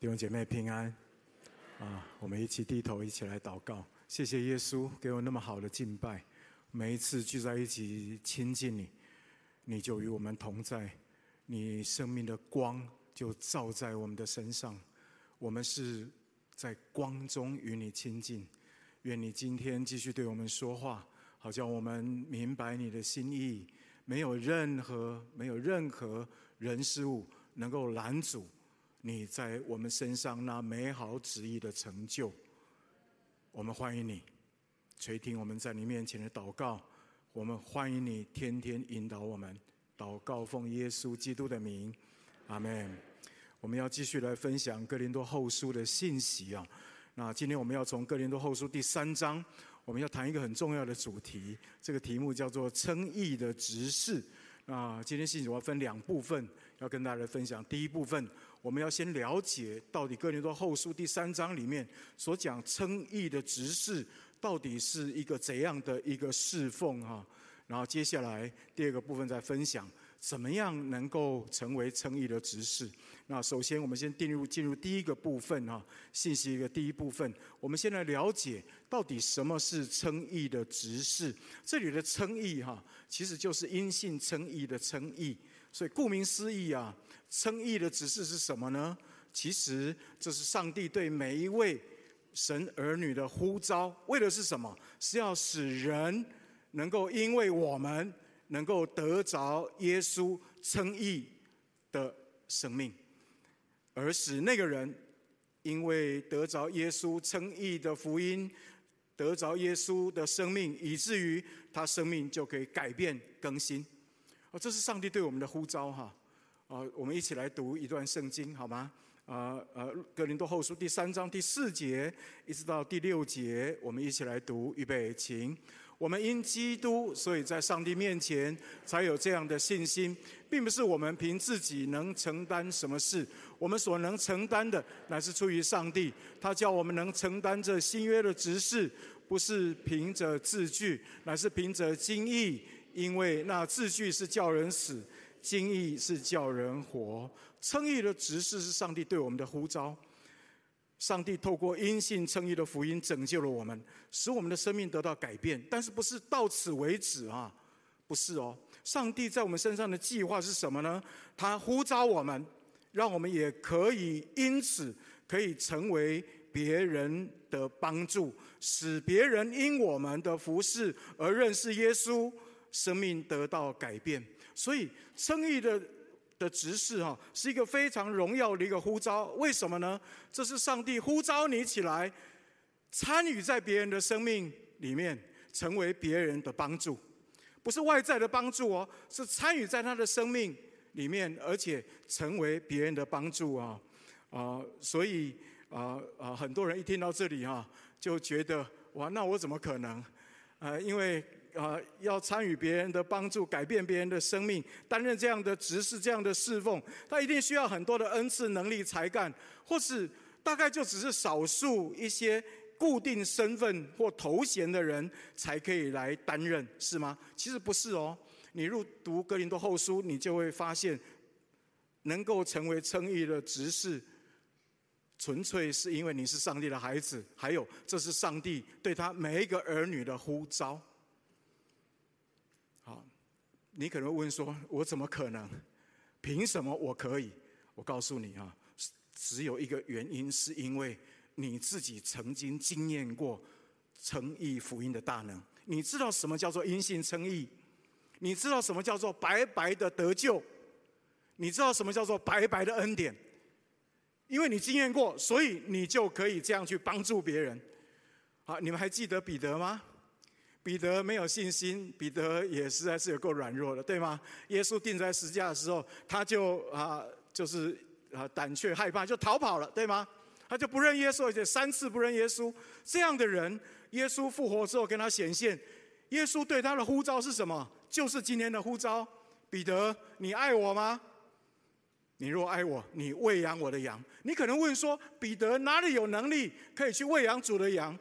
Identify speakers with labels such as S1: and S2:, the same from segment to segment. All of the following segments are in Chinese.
S1: 弟兄姐妹平安啊！我们一起低头，一起来祷告。谢谢耶稣给我那么好的敬拜。每一次聚在一起亲近你，你就与我们同在，你生命的光就照在我们的身上。我们是在光中与你亲近。愿你今天继续对我们说话，好叫我们明白你的心意。没有任何没有任何人事物能够拦阻。你在我们身上那美好旨意的成就，我们欢迎你垂听我们在你面前的祷告。我们欢迎你天天引导我们祷告，奉耶稣基督的名，阿门。我们要继续来分享哥林多后书的信息啊。那今天我们要从哥林多后书第三章，我们要谈一个很重要的主题，这个题目叫做称义的执事。那今天信息我要分两部分，要跟大家分享。第一部分。我们要先了解到底哥林多后书第三章里面所讲称义的执事到底是一个怎样的一个侍奉哈，然后接下来第二个部分再分享怎么样能够成为称义的执事。那首先我们先进入进入第一个部分哈，信息一个第一部分，我们先来了解到底什么是称义的执事。这里的称义哈，其实就是因信称义的称义，所以顾名思义啊。称义的指示是什么呢？其实这是上帝对每一位神儿女的呼召，为的是什么？是要使人能够因为我们能够得着耶稣称义的生命，而使那个人因为得着耶稣称义的福音，得着耶稣的生命，以至于他生命就可以改变更新。哦，这是上帝对我们的呼召哈。啊，我们一起来读一段圣经，好吗？啊呃，格林多后书第三章第四节一直到第六节，我们一起来读。预备，请。我们因基督，所以在上帝面前才有这样的信心，并不是我们凭自己能承担什么事，我们所能承担的，乃是出于上帝。他叫我们能承担这新约的职事，不是凭着字句，乃是凭着经义，因为那字句是叫人死。经义是叫人活，称义的职事是上帝对我们的呼召。上帝透过因信称义的福音拯救了我们，使我们的生命得到改变。但是不是到此为止啊？不是哦。上帝在我们身上的计划是什么呢？他呼召我们，让我们也可以因此可以成为别人的帮助，使别人因我们的服事而认识耶稣，生命得到改变。所以称义的的执事哈，是一个非常荣耀的一个呼召。为什么呢？这是上帝呼召你起来，参与在别人的生命里面，成为别人的帮助，不是外在的帮助哦，是参与在他的生命里面，而且成为别人的帮助啊啊！所以啊啊，很多人一听到这里哈，就觉得哇，那我怎么可能？啊，因为。啊，要参与别人的帮助，改变别人的生命，担任这样的职事，这样的侍奉，他一定需要很多的恩赐、能力、才干，或是大概就只是少数一些固定身份或头衔的人才可以来担任，是吗？其实不是哦。你入读哥林多后书，你就会发现，能够成为称义的执事，纯粹是因为你是上帝的孩子，还有这是上帝对他每一个儿女的呼召。你可能会问说：“我怎么可能？凭什么我可以？”我告诉你啊，只有一个原因，是因为你自己曾经经验过诚意福音的大能。你知道什么叫做因信称义？你知道什么叫做白白的得救？你知道什么叫做白白的恩典？因为你经验过，所以你就可以这样去帮助别人。好，你们还记得彼得吗？彼得没有信心，彼得也实在是有够软弱的，对吗？耶稣钉在十字架的时候，他就啊，就是啊胆怯害怕，就逃跑了，对吗？他就不认耶稣，而且三次不认耶稣。这样的人，耶稣复活之后跟他显现，耶稣对他的呼召是什么？就是今天的呼召：彼得，你爱我吗？你若爱我，你喂养我的羊。你可能问说，彼得哪里有能力可以去喂养主的羊？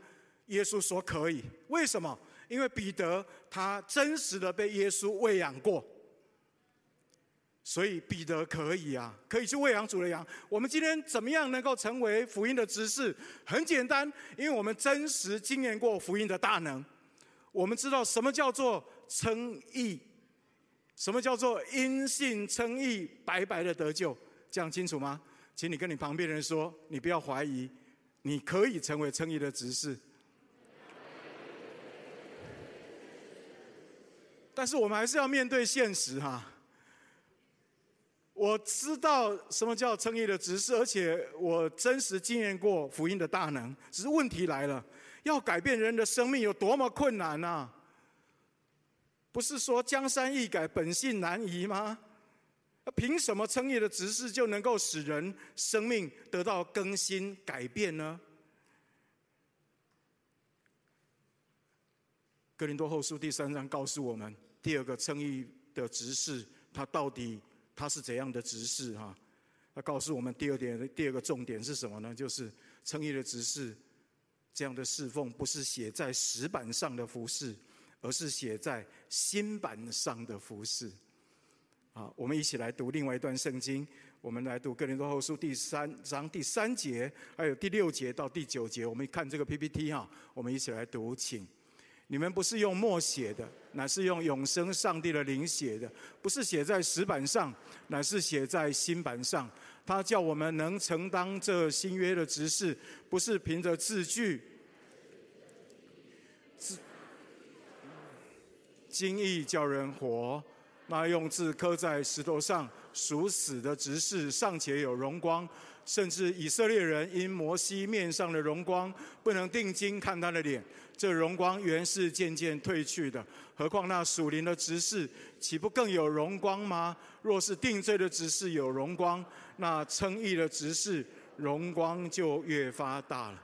S1: 耶稣说可以，为什么？因为彼得他真实的被耶稣喂养过，所以彼得可以啊，可以去喂养主的羊。我们今天怎么样能够成为福音的执事？很简单，因为我们真实经验过福音的大能，我们知道什么叫做称义，什么叫做因信称义，白白的得救，这样清楚吗？请你跟你旁边人说，你不要怀疑，你可以成为称义的执事。但是我们还是要面对现实哈。我知道什么叫称义的执事，而且我真实经验过福音的大能。只是问题来了，要改变人的生命有多么困难啊？不是说江山易改，本性难移吗？凭什么称义的执事就能够使人生命得到更新改变呢？格林多后书第三章告诉我们，第二个称义的执事，他到底？他是怎样的执事哈？他告诉我们第二点，第二个重点是什么呢？就是称义的执事这样的侍奉，不是写在石板上的服饰，而是写在新板上的服饰。好，我们一起来读另外一段圣经。我们来读哥林多后书第三章第三节，还有第六节到第九节。我们看这个 PPT 哈，我们一起来读，请。你们不是用墨写的，乃是用永生上帝的灵写的；不是写在石板上，乃是写在心板上。他叫我们能承担这新约的职事，不是凭着字句，字经意叫人活。那用字刻在石头上属死的执事，尚且有荣光。甚至以色列人因摩西面上的荣光，不能定睛看他的脸。这荣光原是渐渐褪去的。何况那属灵的执事，岂不更有荣光吗？若是定罪的执事有荣光，那称义的执事荣光就越发大了。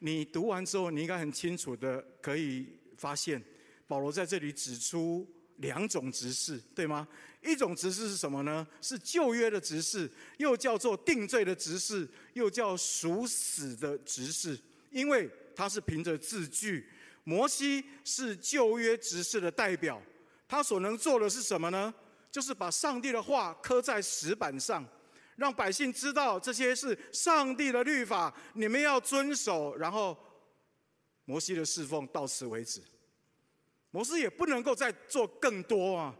S1: 你读完之后，你应该很清楚的可以发现，保罗在这里指出两种执事，对吗？一种执事是什么呢？是旧约的执事，又叫做定罪的执事，又叫赎死的执事。因为他是凭着字句，摩西是旧约执事的代表，他所能做的是什么呢？就是把上帝的话刻在石板上，让百姓知道这些是上帝的律法，你们要遵守。然后，摩西的侍奉到此为止，摩斯也不能够再做更多啊。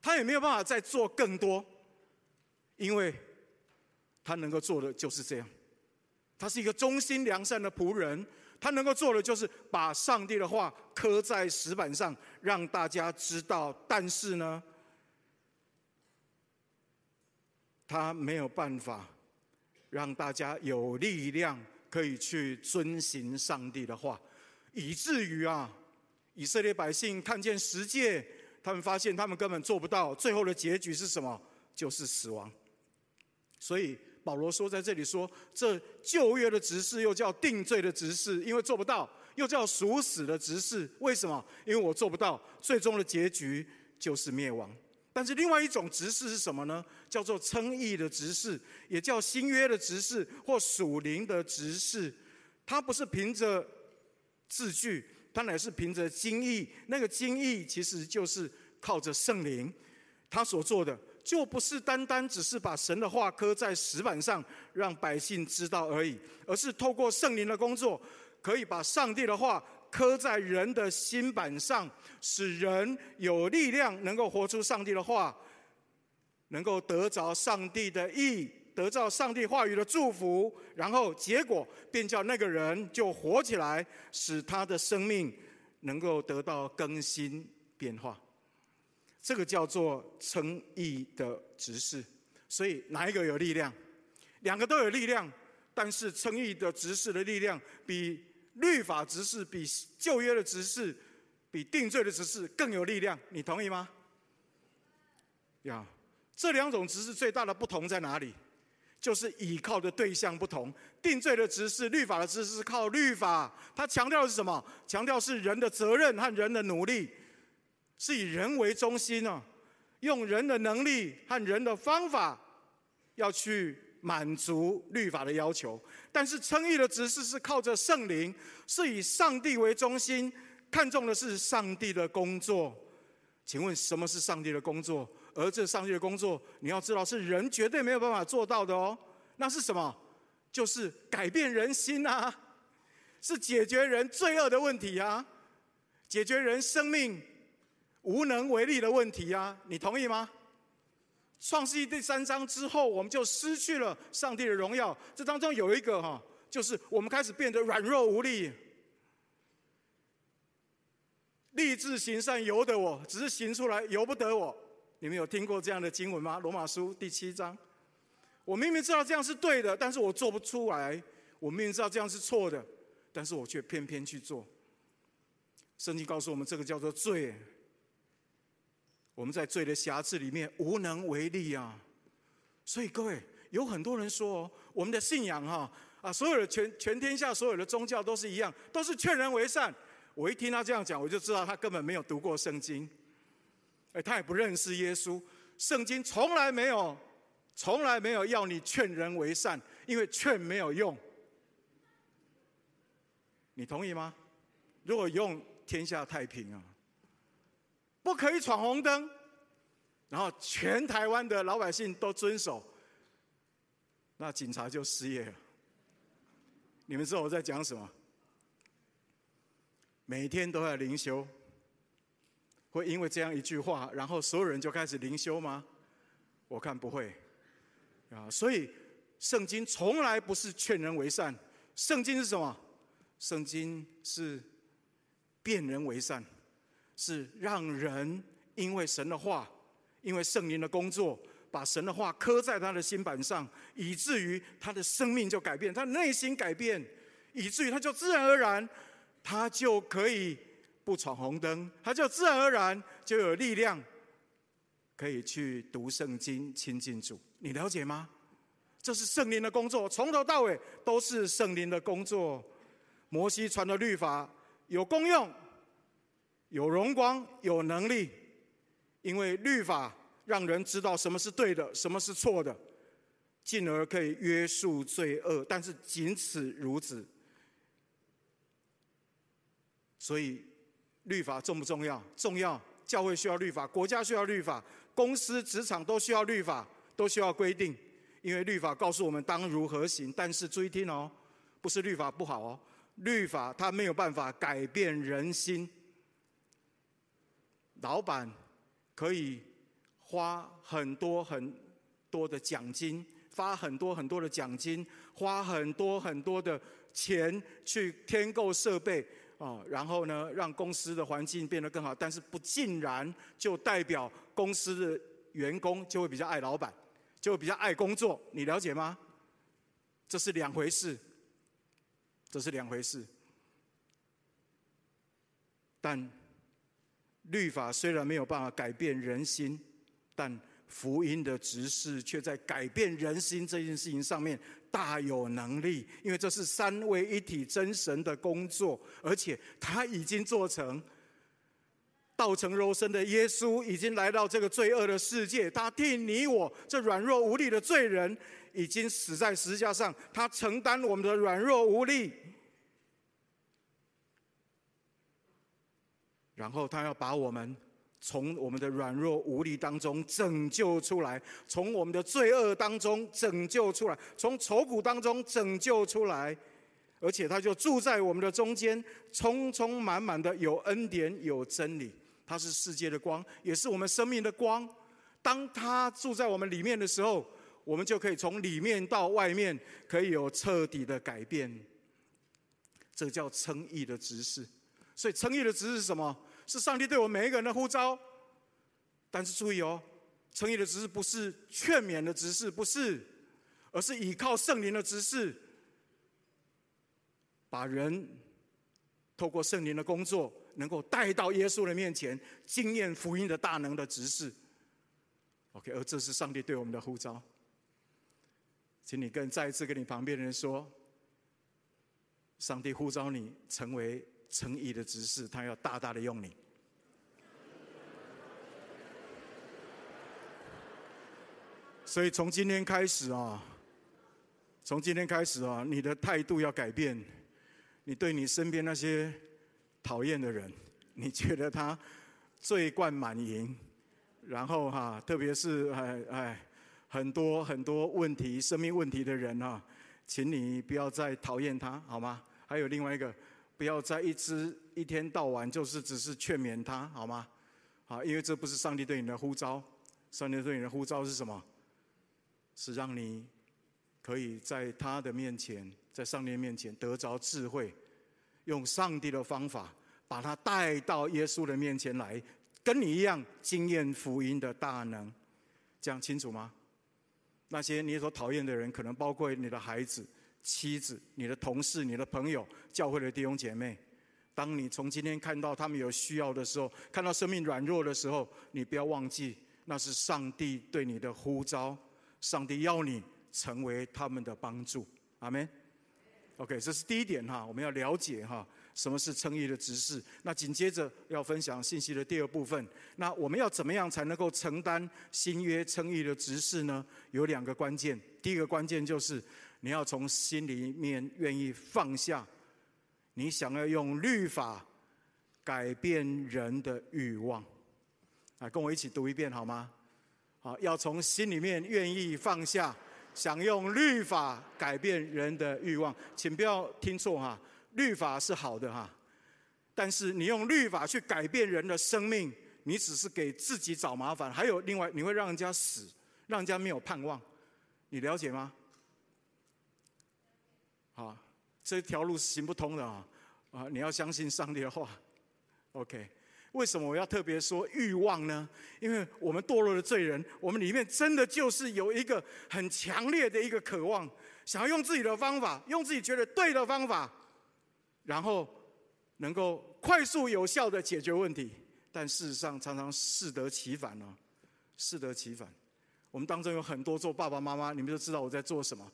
S1: 他也没有办法再做更多，因为他能够做的就是这样。他是一个忠心良善的仆人，他能够做的就是把上帝的话刻在石板上，让大家知道。但是呢，他没有办法让大家有力量可以去遵行上帝的话，以至于啊，以色列百姓看见十诫。他们发现他们根本做不到，最后的结局是什么？就是死亡。所以保罗说，在这里说，这旧约的职事又叫定罪的职事，因为做不到；又叫赎死的职事，为什么？因为我做不到，最终的结局就是灭亡。但是另外一种职事是什么呢？叫做称义的职事，也叫新约的职事或属灵的职事。它不是凭着字句。他乃是凭着经意，那个经意其实就是靠着圣灵，他所做的就不是单单只是把神的话刻在石板上，让百姓知道而已，而是透过圣灵的工作，可以把上帝的话刻在人的心板上，使人有力量能够活出上帝的话，能够得着上帝的意，得到上帝话语的祝福，然后结果便叫那个人就活起来，使他的生命能够得到更新变化。这个叫做称义的职事。所以哪一个有力量？两个都有力量，但是称义的职事的力量比律法职事、比旧约的职事、比定罪的职事更有力量。你同意吗？呀，这两种职事最大的不同在哪里？就是依靠的对象不同，定罪的职事、律法的职事是靠律法，它强调的是什么？强调是人的责任和人的努力，是以人为中心啊，用人的能力和人的方法要去满足律法的要求。但是称义的职事是靠着圣灵，是以上帝为中心，看重的是上帝的工作。请问什么是上帝的工作？而这上帝的工作，你要知道是人绝对没有办法做到的哦。那是什么？就是改变人心啊，是解决人罪恶的问题啊，解决人生命无能为力的问题啊。你同意吗？创世记第三章之后，我们就失去了上帝的荣耀。这当中有一个哈，就是我们开始变得软弱无力。立志行善由得我，只是行出来由不得我。你们有听过这样的经文吗？罗马书第七章。我明明知道这样是对的，但是我做不出来。我明明知道这样是错的，但是我却偏偏去做。圣经告诉我们，这个叫做罪。我们在罪的瑕疵里面无能为力啊！所以各位，有很多人说哦，我们的信仰哈啊，所有的全全天下所有的宗教都是一样，都是劝人为善。我一听他这样讲，我就知道他根本没有读过圣经，哎，他也不认识耶稣。圣经从来没有，从来没有要你劝人为善，因为劝没有用。你同意吗？如果用，天下太平啊！不可以闯红灯，然后全台湾的老百姓都遵守，那警察就失业了。你们知道我在讲什么？每天都要灵修，会因为这样一句话，然后所有人就开始灵修吗？我看不会啊。所以圣经从来不是劝人为善，圣经是什么？圣经是变人为善。是让人因为神的话，因为圣灵的工作，把神的话刻在他的心板上，以至于他的生命就改变，他内心改变，以至于他就自然而然，他就可以不闯红灯，他就自然而然就有力量，可以去读圣经亲近主。你了解吗？这是圣灵的工作，从头到尾都是圣灵的工作。摩西传的律法有功用。有荣光，有能力，因为律法让人知道什么是对的，什么是错的，进而可以约束罪恶。但是仅此如此。所以，律法重不重要？重要。教会需要律法，国家需要律法，公司、职场都需要律法，都需要规定。因为律法告诉我们当如何行。但是注意听哦，不是律法不好哦，律法它没有办法改变人心。老板可以花很多很多的奖金，发很多很多的奖金，花很多很多的钱去添购设备啊，然后呢，让公司的环境变得更好。但是不尽然就代表公司的员工就会比较爱老板，就会比较爱工作。你了解吗？这是两回事，这是两回事。但。律法虽然没有办法改变人心，但福音的执事却在改变人心这件事情上面大有能力，因为这是三位一体真神的工作，而且他已经做成。道成肉身的耶稣已经来到这个罪恶的世界，他替你我这软弱无力的罪人，已经死在十字架上，他承担我们的软弱无力。然后他要把我们从我们的软弱无力当中拯救出来，从我们的罪恶当中拯救出来，从愁苦当中拯救出来，而且他就住在我们的中间，充充满满的有恩典有真理。他是世界的光，也是我们生命的光。当他住在我们里面的时候，我们就可以从里面到外面可以有彻底的改变。这叫称义的执事。所以称义的执事是什么？是上帝对我们每一个人的呼召，但是注意哦，称义的执事不是劝勉的执事，不是，而是依靠圣灵的执事，把人透过圣灵的工作，能够带到耶稣的面前，经验福音的大能的执事。OK，而这是上帝对我们的呼召，请你跟再一次跟你旁边的人说，上帝呼召你成为。称义的执事，他要大大的用你。所以从今天开始啊，从今天开始啊，你的态度要改变。你对你身边那些讨厌的人，你觉得他罪贯满盈，然后哈，特别是哎哎，很多很多问题、生命问题的人哈，请你不要再讨厌他，好吗？还有另外一个，不要再一直一天到晚就是只是劝勉他，好吗？好，因为这不是上帝对你的呼召，上帝对你的呼召是什么？是让你可以在他的面前，在上帝面前得着智慧，用上帝的方法把他带到耶稣的面前来。跟你一样经验福音的大能，这样清楚吗？那些你所讨厌的人，可能包括你的孩子、妻子、你的同事、你的朋友、教会的弟兄姐妹。当你从今天看到他们有需要的时候，看到生命软弱的时候，你不要忘记，那是上帝对你的呼召。上帝要你成为他们的帮助。阿门。OK，这是第一点哈，我们要了解哈。什么是称义的执事？那紧接着要分享信息的第二部分。那我们要怎么样才能够承担新约称义的执事呢？有两个关键。第一个关键就是你要从心里面愿意放下，你想要用律法改变人的欲望。啊，跟我一起读一遍好吗？好，要从心里面愿意放下，想用律法改变人的欲望。请不要听错哈。律法是好的哈，但是你用律法去改变人的生命，你只是给自己找麻烦。还有另外，你会让人家死，让人家没有盼望。你了解吗？啊，这条路是行不通的啊！啊，你要相信上帝的话。OK，为什么我要特别说欲望呢？因为我们堕落的罪人，我们里面真的就是有一个很强烈的一个渴望，想要用自己的方法，用自己觉得对的方法。然后能够快速有效的解决问题，但事实上常常适得其反呢、哦，适得其反。我们当中有很多做爸爸妈妈，你们都知道我在做什么。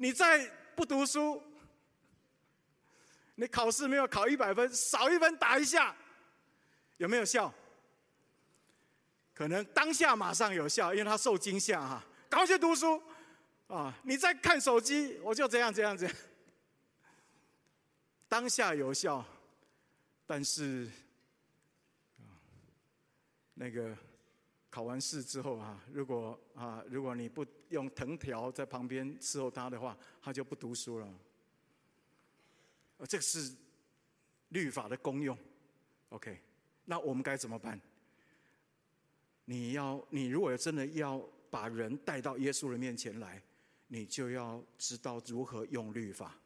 S1: 你再不读书，你考试没有考一百分，少一分打一下，有没有效？可能当下马上有效，因为他受惊吓哈，赶快去读书啊！你再看手机，我就这样这样这样。当下有效，但是，那个考完试之后啊，如果啊，如果你不用藤条在旁边伺候他的话，他就不读书了。这个是律法的功用。OK，那我们该怎么办？你要，你如果真的要把人带到耶稣的面前来，你就要知道如何用律法。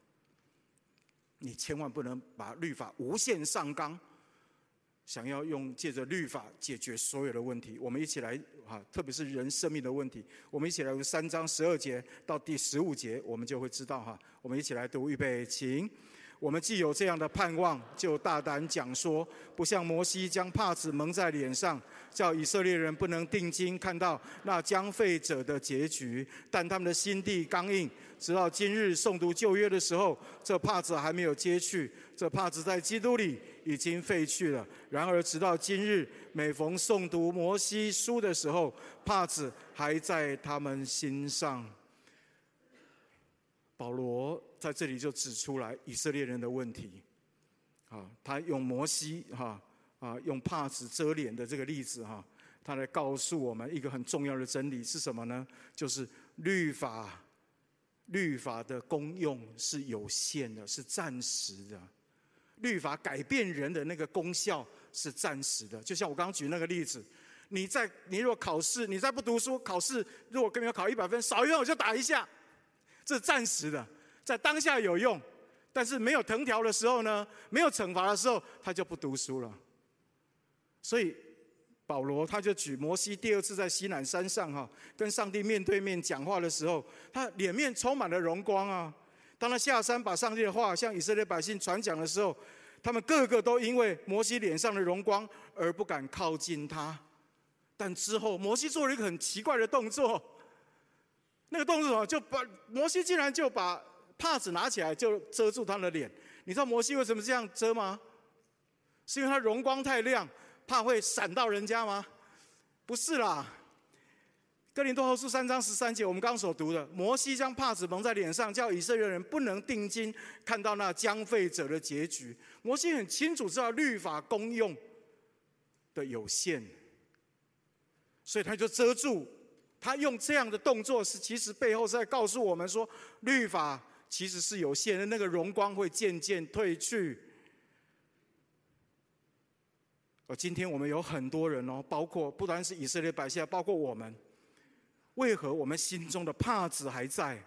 S1: 你千万不能把律法无限上纲，想要用借着律法解决所有的问题。我们一起来哈，特别是人生命的问题，我们一起来读三章十二节到第十五节，我们就会知道哈。我们一起来读，预备，请。我们既有这样的盼望，就大胆讲说，不像摩西将帕子蒙在脸上，叫以色列人不能定睛看到那将废者的结局，但他们的心地刚硬。直到今日诵读旧约的时候，这帕子还没有揭去，这帕子在基督里已经废去了。然而直到今日，每逢诵读摩西书的时候，帕子还在他们心上。保罗在这里就指出来以色列人的问题，啊，他用摩西哈啊用帕子遮脸的这个例子哈，他来告诉我们一个很重要的真理是什么呢？就是律法，律法的功用是有限的，是暂时的。律法改变人的那个功效是暂时的，就像我刚刚举那个例子，你在你如果考试，你再不读书，考试如果根本要考一百分，少一分我就打一下。这是暂时的，在当下有用，但是没有藤条的时候呢，没有惩罚的时候，他就不读书了。所以保罗他就举摩西第二次在西南山上哈，跟上帝面对面讲话的时候，他脸面充满了荣光啊。当他下山把上帝的话向以色列百姓传讲的时候，他们个个都因为摩西脸上的荣光而不敢靠近他。但之后摩西做了一个很奇怪的动作。那个动作？就把摩西竟然就把帕子拿起来，就遮住他的脸。你知道摩西为什么这样遮吗？是因为他荣光太亮，怕会闪到人家吗？不是啦。哥林多后书三章十三节，我们刚刚所读的，摩西将帕子蒙在脸上，叫以色列人不能定睛看到那将废者的结局。摩西很清楚知道律法功用的有限，所以他就遮住。他用这样的动作是，其实背后是在告诉我们说，律法其实是有限的，那个荣光会渐渐褪去。而今天我们有很多人哦，包括不单是以色列百姓，包括我们，为何我们心中的帕子还在？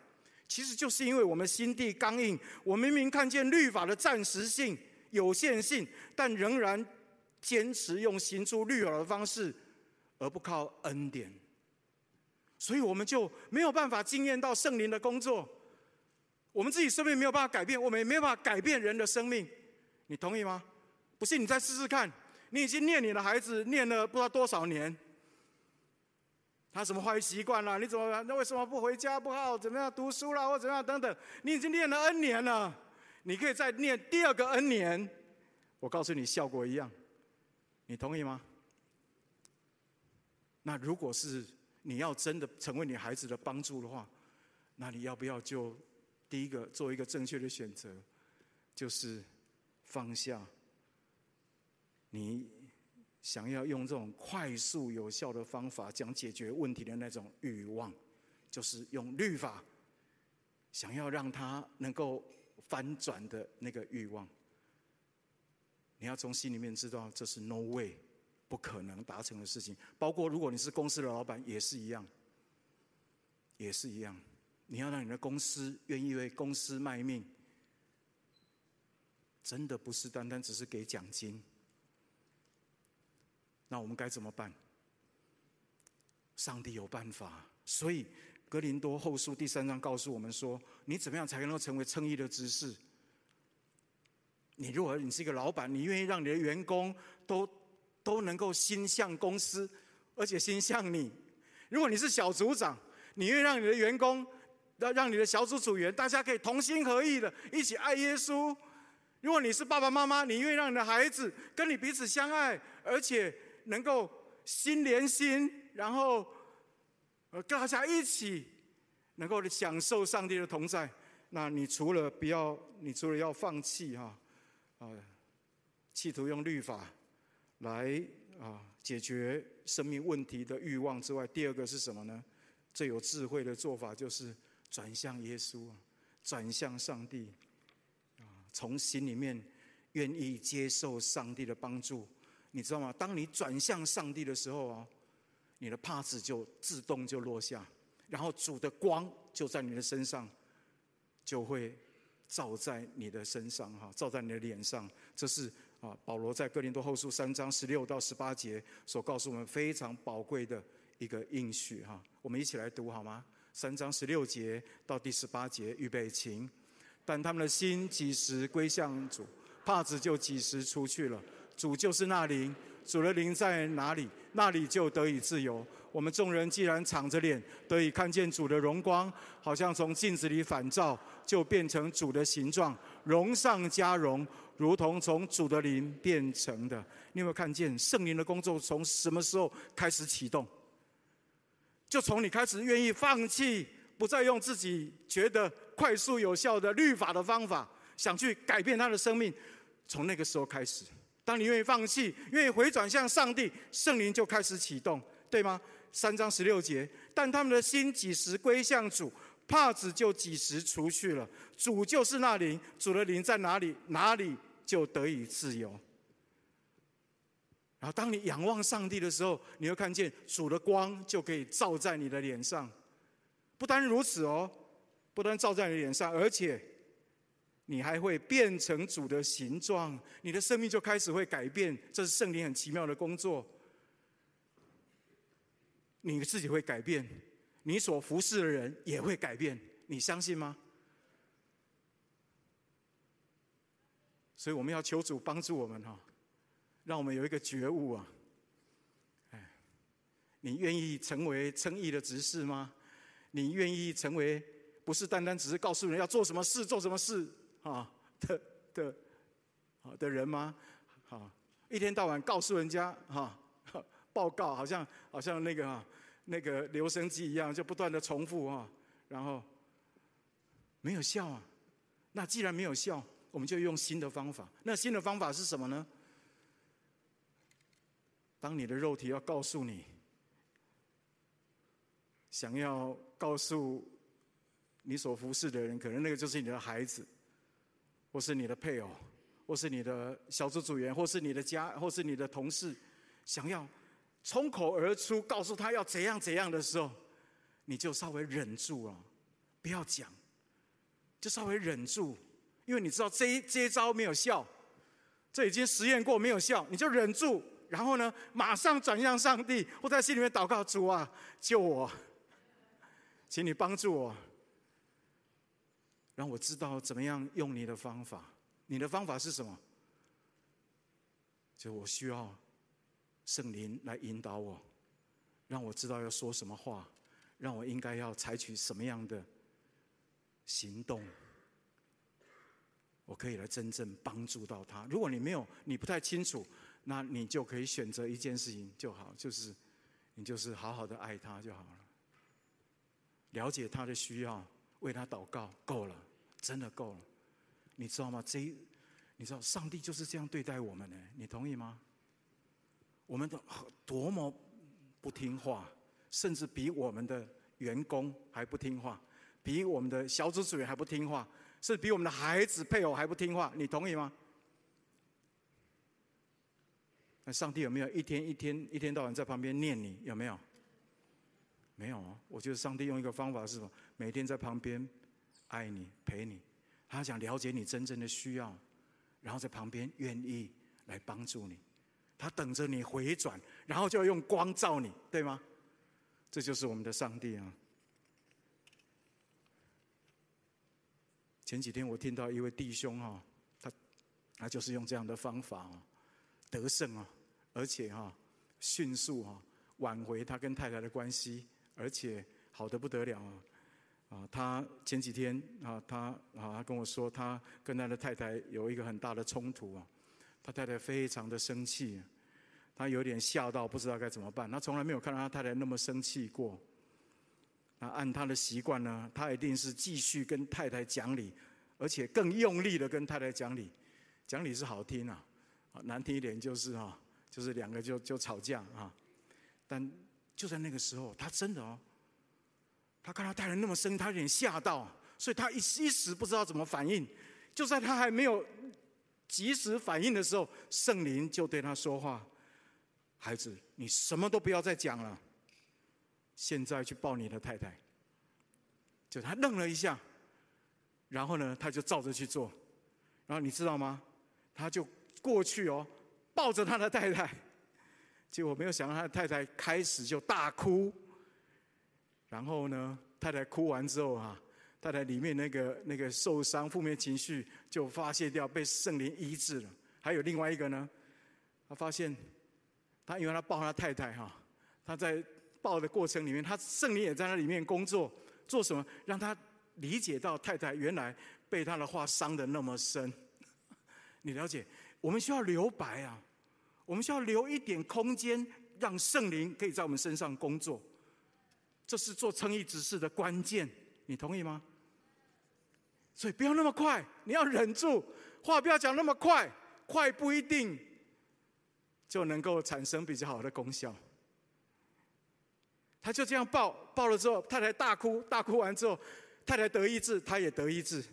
S1: 其实就是因为我们心地刚硬。我明明看见律法的暂时性、有限性，但仍然坚持用行出律法的方式，而不靠恩典。所以我们就没有办法经验到圣灵的工作。我们自己生命没有办法改变，我们也没有办法改变人的生命。你同意吗？不信你再试试看。你已经念你的孩子念了不知道多少年，他什么坏习惯了？你怎么那为什么不回家？不好怎么样读书了或怎么样等等？你已经念了 N 年了，你可以再念第二个 N 年。我告诉你，效果一样。你同意吗？那如果是你要真的成为你孩子的帮助的话，那你要不要就第一个做一个正确的选择，就是放下。你想要用这种快速有效的方法讲解决问题的那种欲望，就是用律法，想要让他能够翻转的那个欲望。你要从心里面知道，这是 no way，不可能达成的事情。包括如果你是公司的老板，也是一样，也是一样。你要让你的公司愿意为公司卖命，真的不是单单只是给奖金。那我们该怎么办？上帝有办法，所以格林多后书第三章告诉我们说：你怎么样才能够成为称义的执事？你如果你是一个老板，你愿意让你的员工都都能够心向公司，而且心向你；如果你是小组长，你愿意让你的员工，要让你的小组组员，大家可以同心合意的一起爱耶稣；如果你是爸爸妈妈，你愿意让你的孩子跟你彼此相爱，而且。能够心连心，然后呃大家一起能够享受上帝的同在。那你除了不要，你除了要放弃哈啊，企图用律法来啊解决生命问题的欲望之外，第二个是什么呢？最有智慧的做法就是转向耶稣啊，转向上帝啊，从心里面愿意接受上帝的帮助。你知道吗？当你转向上帝的时候啊，你的帕子就自动就落下，然后主的光就在你的身上，就会照在你的身上哈，照在你的脸上。这是啊，保罗在哥林多后书三章十六到十八节所告诉我们非常宝贵的一个应许哈。我们一起来读好吗？三章十六节到第十八节，预备请。但他们的心几时归向主，帕子就几时出去了。主就是那灵，主的灵在哪里，那里就得以自由。我们众人既然敞着脸，得以看见主的荣光，好像从镜子里反照，就变成主的形状，荣上加荣，如同从主的灵变成的。你有没有看见圣灵的工作从什么时候开始启动？就从你开始愿意放弃，不再用自己觉得快速有效的律法的方法，想去改变他的生命，从那个时候开始。当你愿意放弃，愿意回转向上帝，圣灵就开始启动，对吗？三章十六节，但他们的心几时归向主，帕子就几时除去了。主就是那灵，主的灵在哪里，哪里就得以自由。然后，当你仰望上帝的时候，你会看见主的光就可以照在你的脸上。不单如此哦，不单照在你脸上，而且。你还会变成主的形状，你的生命就开始会改变，这是圣灵很奇妙的工作。你自己会改变，你所服侍的人也会改变，你相信吗？所以我们要求主帮助我们哈，让我们有一个觉悟啊！哎，你愿意成为称义的执事吗？你愿意成为不是单单只是告诉人要做什么事做什么事？啊的的啊的人吗？啊，一天到晚告诉人家哈，报告好像好像那个啊那个留声机一样，就不断的重复啊，然后没有效啊。那既然没有效，我们就用新的方法。那新的方法是什么呢？当你的肉体要告诉你想要告诉你所服侍的人，可能那个就是你的孩子，或是你的配偶，或是你的小组组员，或是你的家，或是你的同事，想要冲口而出告诉他要怎样怎样的时候，你就稍微忍住了，不要讲，就稍微忍住，因为你知道这一这一招没有效，这已经实验过没有效，你就忍住，然后呢，马上转向上帝，或在心里面祷告：主啊，救我，请你帮助我，让我知道怎么样用你的方法。你的方法是什么？就我需要圣灵来引导我，让我知道要说什么话。让我应该要采取什么样的行动，我可以来真正帮助到他。如果你没有，你不太清楚，那你就可以选择一件事情就好，就是你就是好好的爱他就好了，了解他的需要，为他祷告，够了，真的够了。你知道吗？这，你知道上帝就是这样对待我们的，你同意吗？我们都多么不听话。甚至比我们的员工还不听话，比我们的小组组员还不听话，甚至比我们的孩子配偶还不听话，你同意吗？那上帝有没有一天一天一天到晚在旁边念你？有没有？没有啊！我觉得上帝用一个方法是什么？每天在旁边爱你陪你，他想了解你真正的需要，然后在旁边愿意来帮助你，他等着你回转，然后就要用光照你，对吗？这就是我们的上帝啊！前几天我听到一位弟兄哈，他他就是用这样的方法啊，得胜啊，而且哈迅速哈挽回他跟太太的关系，而且好的不得了啊！啊，他前几天啊，他啊跟我说，他跟他的太太有一个很大的冲突啊，他太太非常的生气。他有点吓到，不知道该怎么办。他从来没有看到他太太那么生气过。那按他的习惯呢，他一定是继续跟太太讲理，而且更用力的跟太太讲理。讲理是好听啊，难听一点就是哈，就是两个就就吵架啊。但就在那个时候，他真的哦，他看到太太那么生，他有点吓到，所以他一一时不知道怎么反应。就在他还没有及时反应的时候，圣灵就对他说话。孩子，你什么都不要再讲了。现在去抱你的太太。就他愣了一下，然后呢，他就照着去做。然后你知道吗？他就过去哦，抱着他的太太。结果没有想到，他的太太开始就大哭。然后呢，太太哭完之后啊，太太里面那个那个受伤、负面情绪就发泄掉，被圣灵医治了。还有另外一个呢，他发现。他因为他抱他太太哈，他在抱的过程里面，他圣灵也在那里面工作，做什么？让他理解到太太原来被他的话伤的那么深。你了解？我们需要留白啊，我们需要留一点空间，让圣灵可以在我们身上工作。这是做称义执事的关键，你同意吗？所以不要那么快，你要忍住，话不要讲那么快，快不一定。就能够产生比较好的功效。他就这样抱抱了之后，太太大哭，大哭完之后，太太得医治，他也得医治，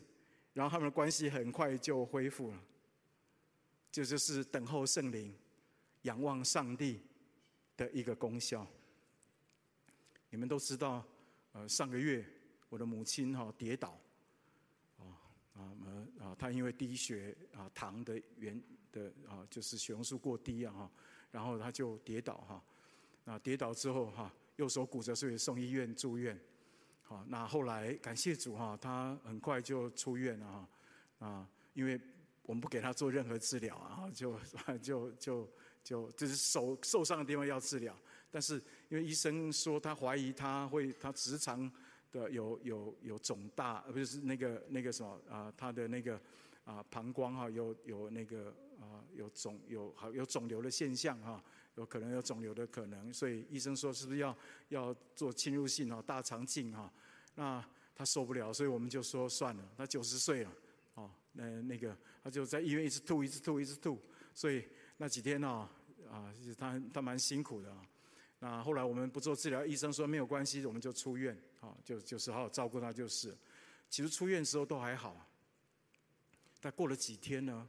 S1: 然后他们的关系很快就恢复了。这就是等候圣灵、仰望上帝的一个功效。你们都知道，呃，上个月我的母亲哈跌倒，啊啊啊，她因为低血啊糖的原。的啊，就是血红素过低啊哈，然后他就跌倒哈，啊跌倒之后哈，右手骨折，所以送医院住院，好，那后来感谢主哈，他很快就出院了哈，啊，因为我们不给他做任何治疗啊，就 就就就就是手受伤的地方要治疗，但是因为医生说他怀疑他会他直肠的有有有肿大，不是那个那个什么啊，他的那个啊膀胱哈有有那个。啊，有肿有好有肿瘤的现象哈，有可能有肿瘤的可能，所以医生说是不是要要做侵入性啊大肠镜哈？那他受不了，所以我们就说算了，他九十岁了，哦，那那个他就在医院一直吐，一直吐，一直吐，所以那几天呢，啊，他他蛮辛苦的啊。那后来我们不做治疗，医生说没有关系，我们就出院，啊，就就是好好照顾他就是。其实出院的时候都还好，但过了几天呢，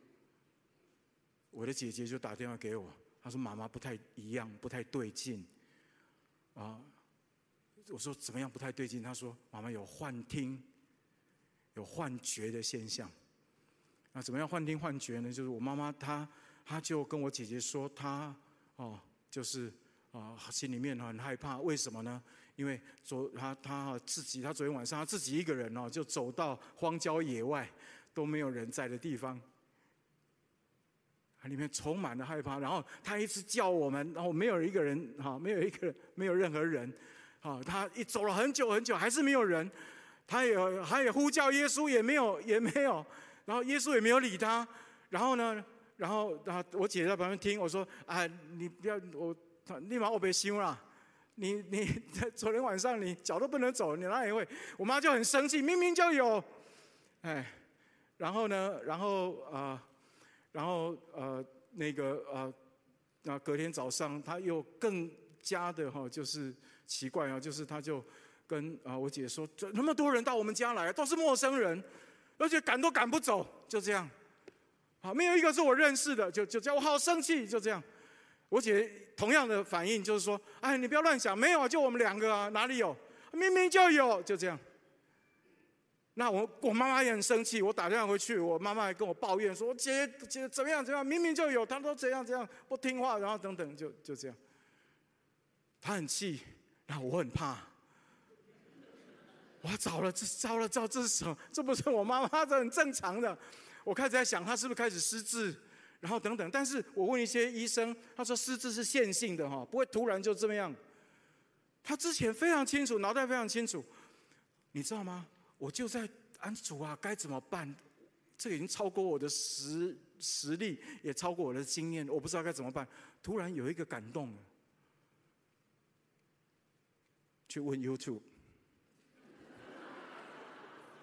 S1: 我的姐姐就打电话给我，她说妈妈不太一样，不太对劲，啊，我说怎么样不太对劲？她说妈妈有幻听，有幻觉的现象。那怎么样幻听幻觉呢？就是我妈妈她，她就跟我姐姐说，她哦，就是啊，心里面很害怕。为什么呢？因为昨他他自己，他昨天晚上他自己一个人哦，就走到荒郊野外都没有人在的地方，里面充满了害怕。然后他一直叫我们，然后没有一个人哈，没有一个人，没有任何人，啊，他一走了很久很久，还是没有人。他也他也呼叫耶稣，也没有也没有。然后耶稣也没有理他，然后呢，然后然后我姐在旁边听我说：“啊，你不要我，立马我别修了，你你 昨天晚上你脚都不能走，你哪里会？”我妈就很生气，明明就有，哎，然后呢，然后啊、呃，然后呃那个呃，那隔天早上他又更加的哈，就是奇怪啊，就是他就跟啊我姐说：“这那么多人到我们家来，都是陌生人。”而且赶都赶不走，就这样，好，没有一个是我认识的，就就叫我好生气，就这样。我姐同样的反应就是说：“哎，你不要乱想，没有啊，就我们两个啊，哪里有？明明就有，就这样。”那我我妈妈也很生气，我打电话回去，我妈妈还跟我抱怨说：“姐姐怎么样怎么样？明明就有，她都怎样怎样不听话，然后等等，就就这样。”她很气，然后我很怕。我糟了，这糟了，糟，这是什么？这不是我妈妈，这很正常的。我开始在想，她是不是开始失智，然后等等。但是我问一些医生，他说失智是线性的哈，不会突然就这么样。他之前非常清楚，脑袋非常清楚，你知道吗？我就在安主啊，该怎么办？这个已经超过我的实实力，也超过我的经验，我不知道该怎么办。突然有一个感动，去问 YouTube。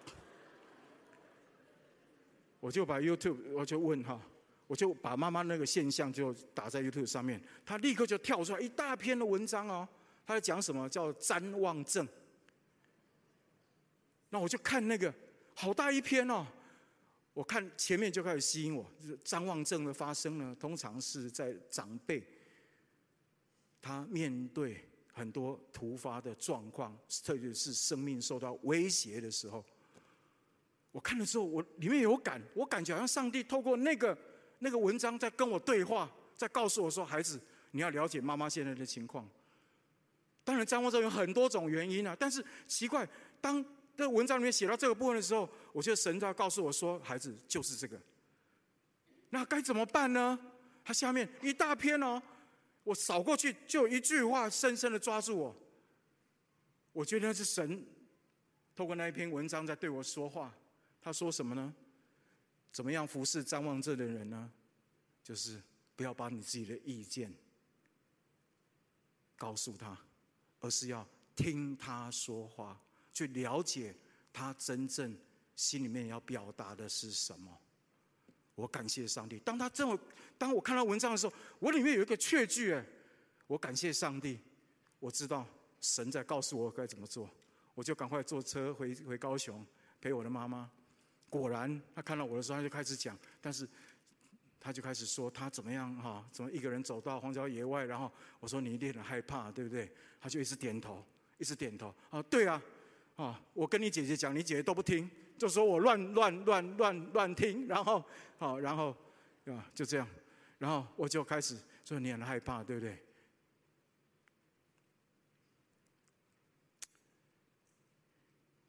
S1: 我就把 YouTube，我就问哈，我就把妈妈那个现象就打在 YouTube 上面，他立刻就跳出来一大篇的文章哦，他在讲什么叫瞻望症。那我就看那个好大一篇哦，我看前面就开始吸引我，就是瞻望症的发生呢，通常是在长辈他面对很多突发的状况，特别是生命受到威胁的时候。我看的时候，我里面有感，我感觉好像上帝透过那个那个文章在跟我对话，在告诉我说：“孩子，你要了解妈妈现在的情况。”当然，譫妄症有很多种原因啊，但是奇怪，当这文章里面写到这个部分的时候，我觉得神在告诉我说：“孩子，就是这个。”那该怎么办呢？他下面一大篇哦，我扫过去就有一句话深深的抓住我。我觉得那是神透过那一篇文章在对我说话。他说什么呢？怎么样服侍张望症的人呢？就是不要把你自己的意见告诉他，而是要听他说话，去了解他真正心里面要表达的是什么。我感谢上帝。当他这么，当我看到文章的时候，我里面有一个确据，哎，我感谢上帝。我知道神在告诉我该怎么做，我就赶快坐车回回高雄陪我的妈妈。果然，他看到我的时候，他就开始讲。但是，他就开始说他怎么样哈？怎么一个人走到荒郊野外？然后我说你一定很害怕，对不对？他就一直点头，一直点头。啊，对啊，啊，我跟你姐姐讲，你姐姐都不听，就说我乱乱乱乱乱听。然后，好，然后啊，就这样。然后我就开始说你很害怕，对不对？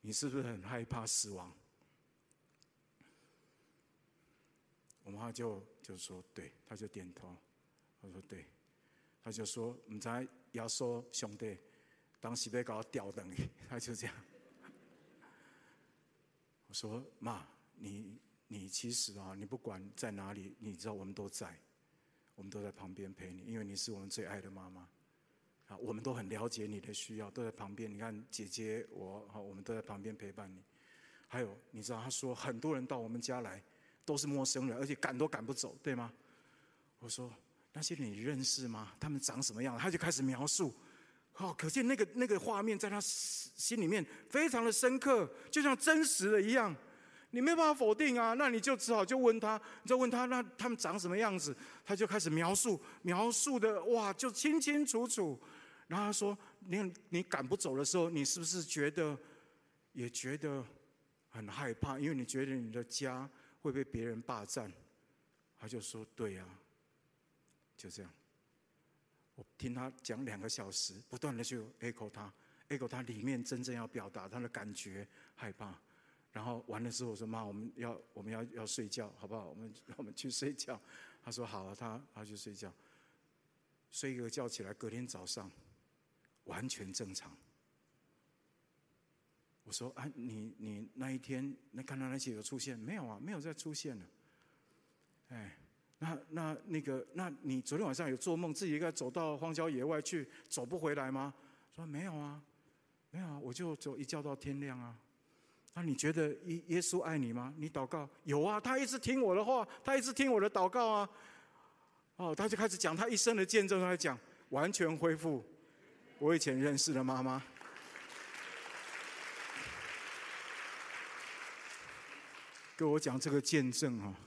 S1: 你是不是很害怕死亡？我妈就就说对，他就点头。我说对，他就说唔知要说兄弟，当时被搞吊灯，他就这样。我说妈，你你其实啊，你不管在哪里，你知道我们都在，我们都在旁边陪你，因为你是我们最爱的妈妈。啊，我们都很了解你的需要，都在旁边。你看姐姐我，好，我们都在旁边陪伴你。还有，你知道他说很多人到我们家来。都是陌生人，而且赶都赶不走，对吗？我说那些你认识吗？他们长什么样？他就开始描述好，可见那个那个画面在他心里面非常的深刻，就像真实的一样。你没办法否定啊，那你就只好就问他，你就问他，那他们长什么样子？他就开始描述，描述的哇，就清清楚楚。然后他说：“你你赶不走的时候，你是不是觉得也觉得很害怕？因为你觉得你的家会被别人霸占。”他就说：“对呀。”就这样。我听他讲两个小时，不断的去 echo 他，echo 他里面真正要表达他的感觉，害怕。然后完了之后，我说：“妈，我们要我们要要睡觉，好不好？我们 我们去睡觉。”他说：“好啊。”他他去睡觉，睡一个觉起来，隔天早上完全正常。我说：“啊，你你那一天那看到那些有出现没有啊？没有再出现了。”哎，那那那个，那你昨天晚上有做梦自己一个走到荒郊野外去，走不回来吗？说没有啊，没有啊，我就走一觉到天亮啊。那你觉得耶耶稣爱你吗？你祷告有啊，他一直听我的话，他一直听我的祷告啊。哦，他就开始讲他一生的见证，他讲完全恢复我以前认识的妈妈。跟我讲这个见证啊，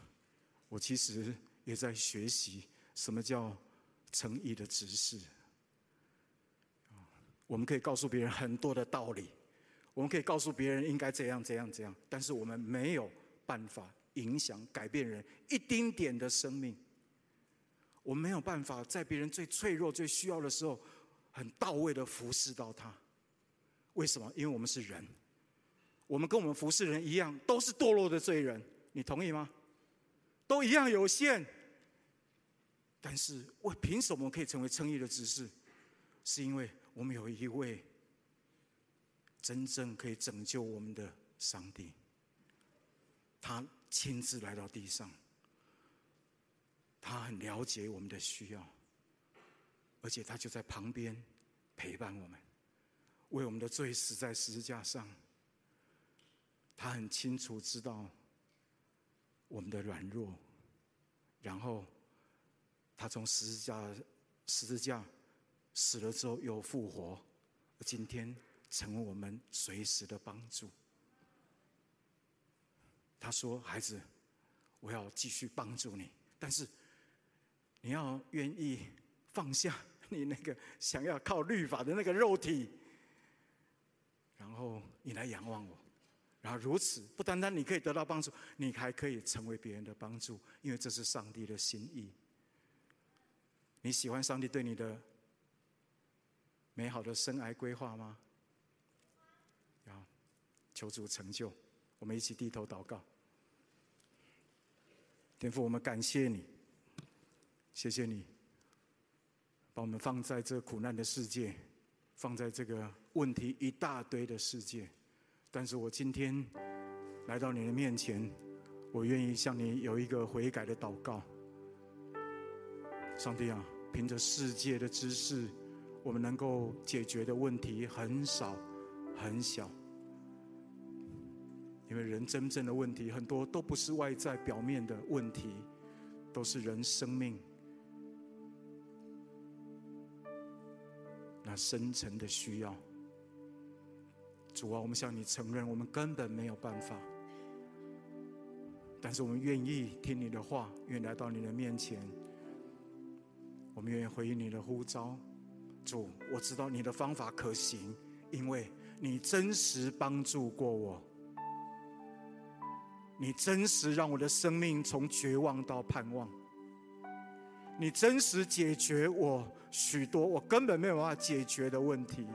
S1: 我其实也在学习什么叫诚意的执事。我们可以告诉别人很多的道理。我们可以告诉别人应该怎样、怎样、怎样，但是我们没有办法影响、改变人一丁点的生命。我们没有办法在别人最脆弱、最需要的时候，很到位的服侍到他。为什么？因为我们是人，我们跟我们服侍人一样，都是堕落的罪人。你同意吗？都一样有限。但是，我凭什么可以成为称义的执事？是因为我们有一位。真正可以拯救我们的上帝，他亲自来到地上，他很了解我们的需要，而且他就在旁边陪伴我们，为我们的罪死在十字架上。他很清楚知道我们的软弱，然后他从十字架十字架死了之后又复活，今天。成为我们随时的帮助。他说：“孩子，我要继续帮助你，但是你要愿意放下你那个想要靠律法的那个肉体，然后你来仰望我。然后如此，不单单你可以得到帮助，你还可以成为别人的帮助，因为这是上帝的心意。你喜欢上帝对你的美好的生涯规划吗？”求主成就，我们一起低头祷告。天父，我们感谢你，谢谢你把我们放在这苦难的世界，放在这个问题一大堆的世界。但是我今天来到你的面前，我愿意向你有一个悔改的祷告。上帝啊，凭着世界的知识，我们能够解决的问题很少很小。因为人真正的问题很多都不是外在表面的问题，都是人生命那深层的需要。主啊，我们向你承认，我们根本没有办法，但是我们愿意听你的话，愿意来到你的面前，我们愿意回应你的呼召。主，我知道你的方法可行，因为你真实帮助过我。你真实让我的生命从绝望到盼望，你真实解决我许多我根本没有办法解决的问题，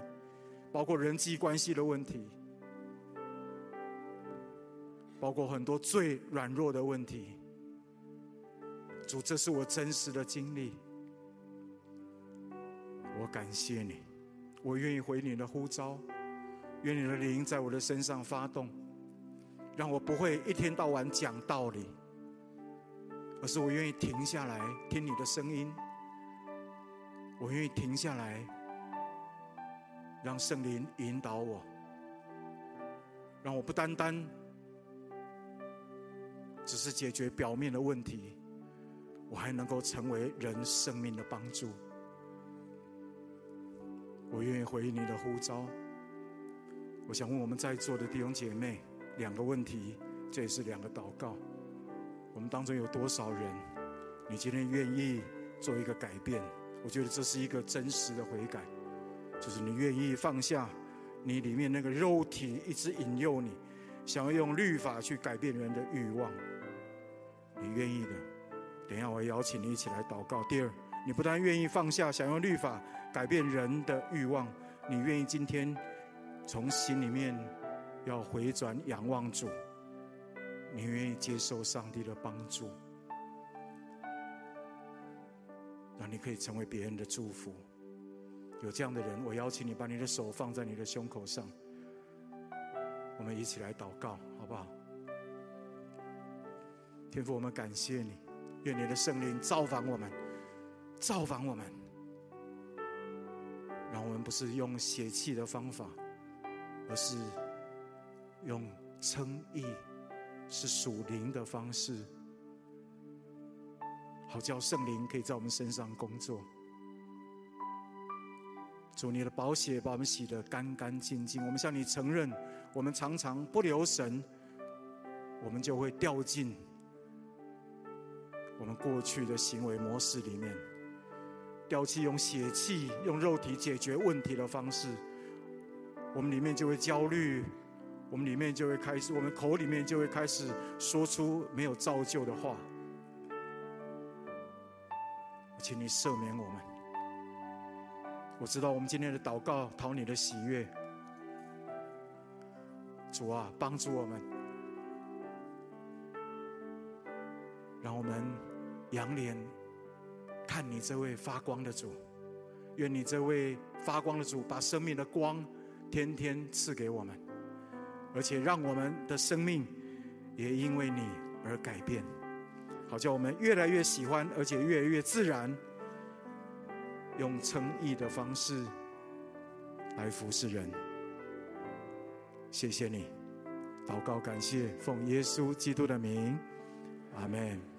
S1: 包括人际关系的问题，包括很多最软弱的问题。主，这是我真实的经历，我感谢你，我愿意回你的呼召，愿你的灵在我的身上发动。让我不会一天到晚讲道理，而是我愿意停下来听你的声音。我愿意停下来，让圣灵引导我，让我不单单只是解决表面的问题，我还能够成为人生命的帮助。我愿意回应你的呼召。我想问我们在座的弟兄姐妹两个问题，这也是两个祷告。我们当中有多少人，你今天愿意做一个改变？我觉得这是一个真实的悔改，就是你愿意放下你里面那个肉体一直引诱你，想要用律法去改变人的欲望。你愿意的，等下我邀请你一起来祷告。第二，你不但愿意放下想用律法改变人的欲望，你愿意今天从心里面要回转仰望主，你愿意接受上帝的帮助，那你可以成为别人的祝福。有这样的人，我邀请你把你的手放在你的胸口上，我们一起来祷告，好不好？天父，我们感谢你，愿你的圣灵造访我们，造访我们，让我们不是用邪气的方法，而是用称义，是属灵的方式，好叫圣灵可以在我们身上工作。主，你的宝血把我们洗得干干净净。我们向你承认，我们常常不留神，我们就会掉进。我们过去的行为模式里面，掉进用血气、用肉体解决问题的方式，我们里面就会焦虑，我们里面就会开始，我们口里面就会开始说出没有造就的话。请你赦免我们。我知道我们今天的祷告讨你的喜悦，主啊，帮助我们，让我们。仰脸看你这位发光的主，愿你这位发光的主把生命的光天天赐给我们，而且让我们的生命也因为你而改变，好叫我们越来越喜欢，而且越来越自然，用诚意的方式来服侍人。谢谢你，祷告感谢，奉耶稣基督的名，阿门。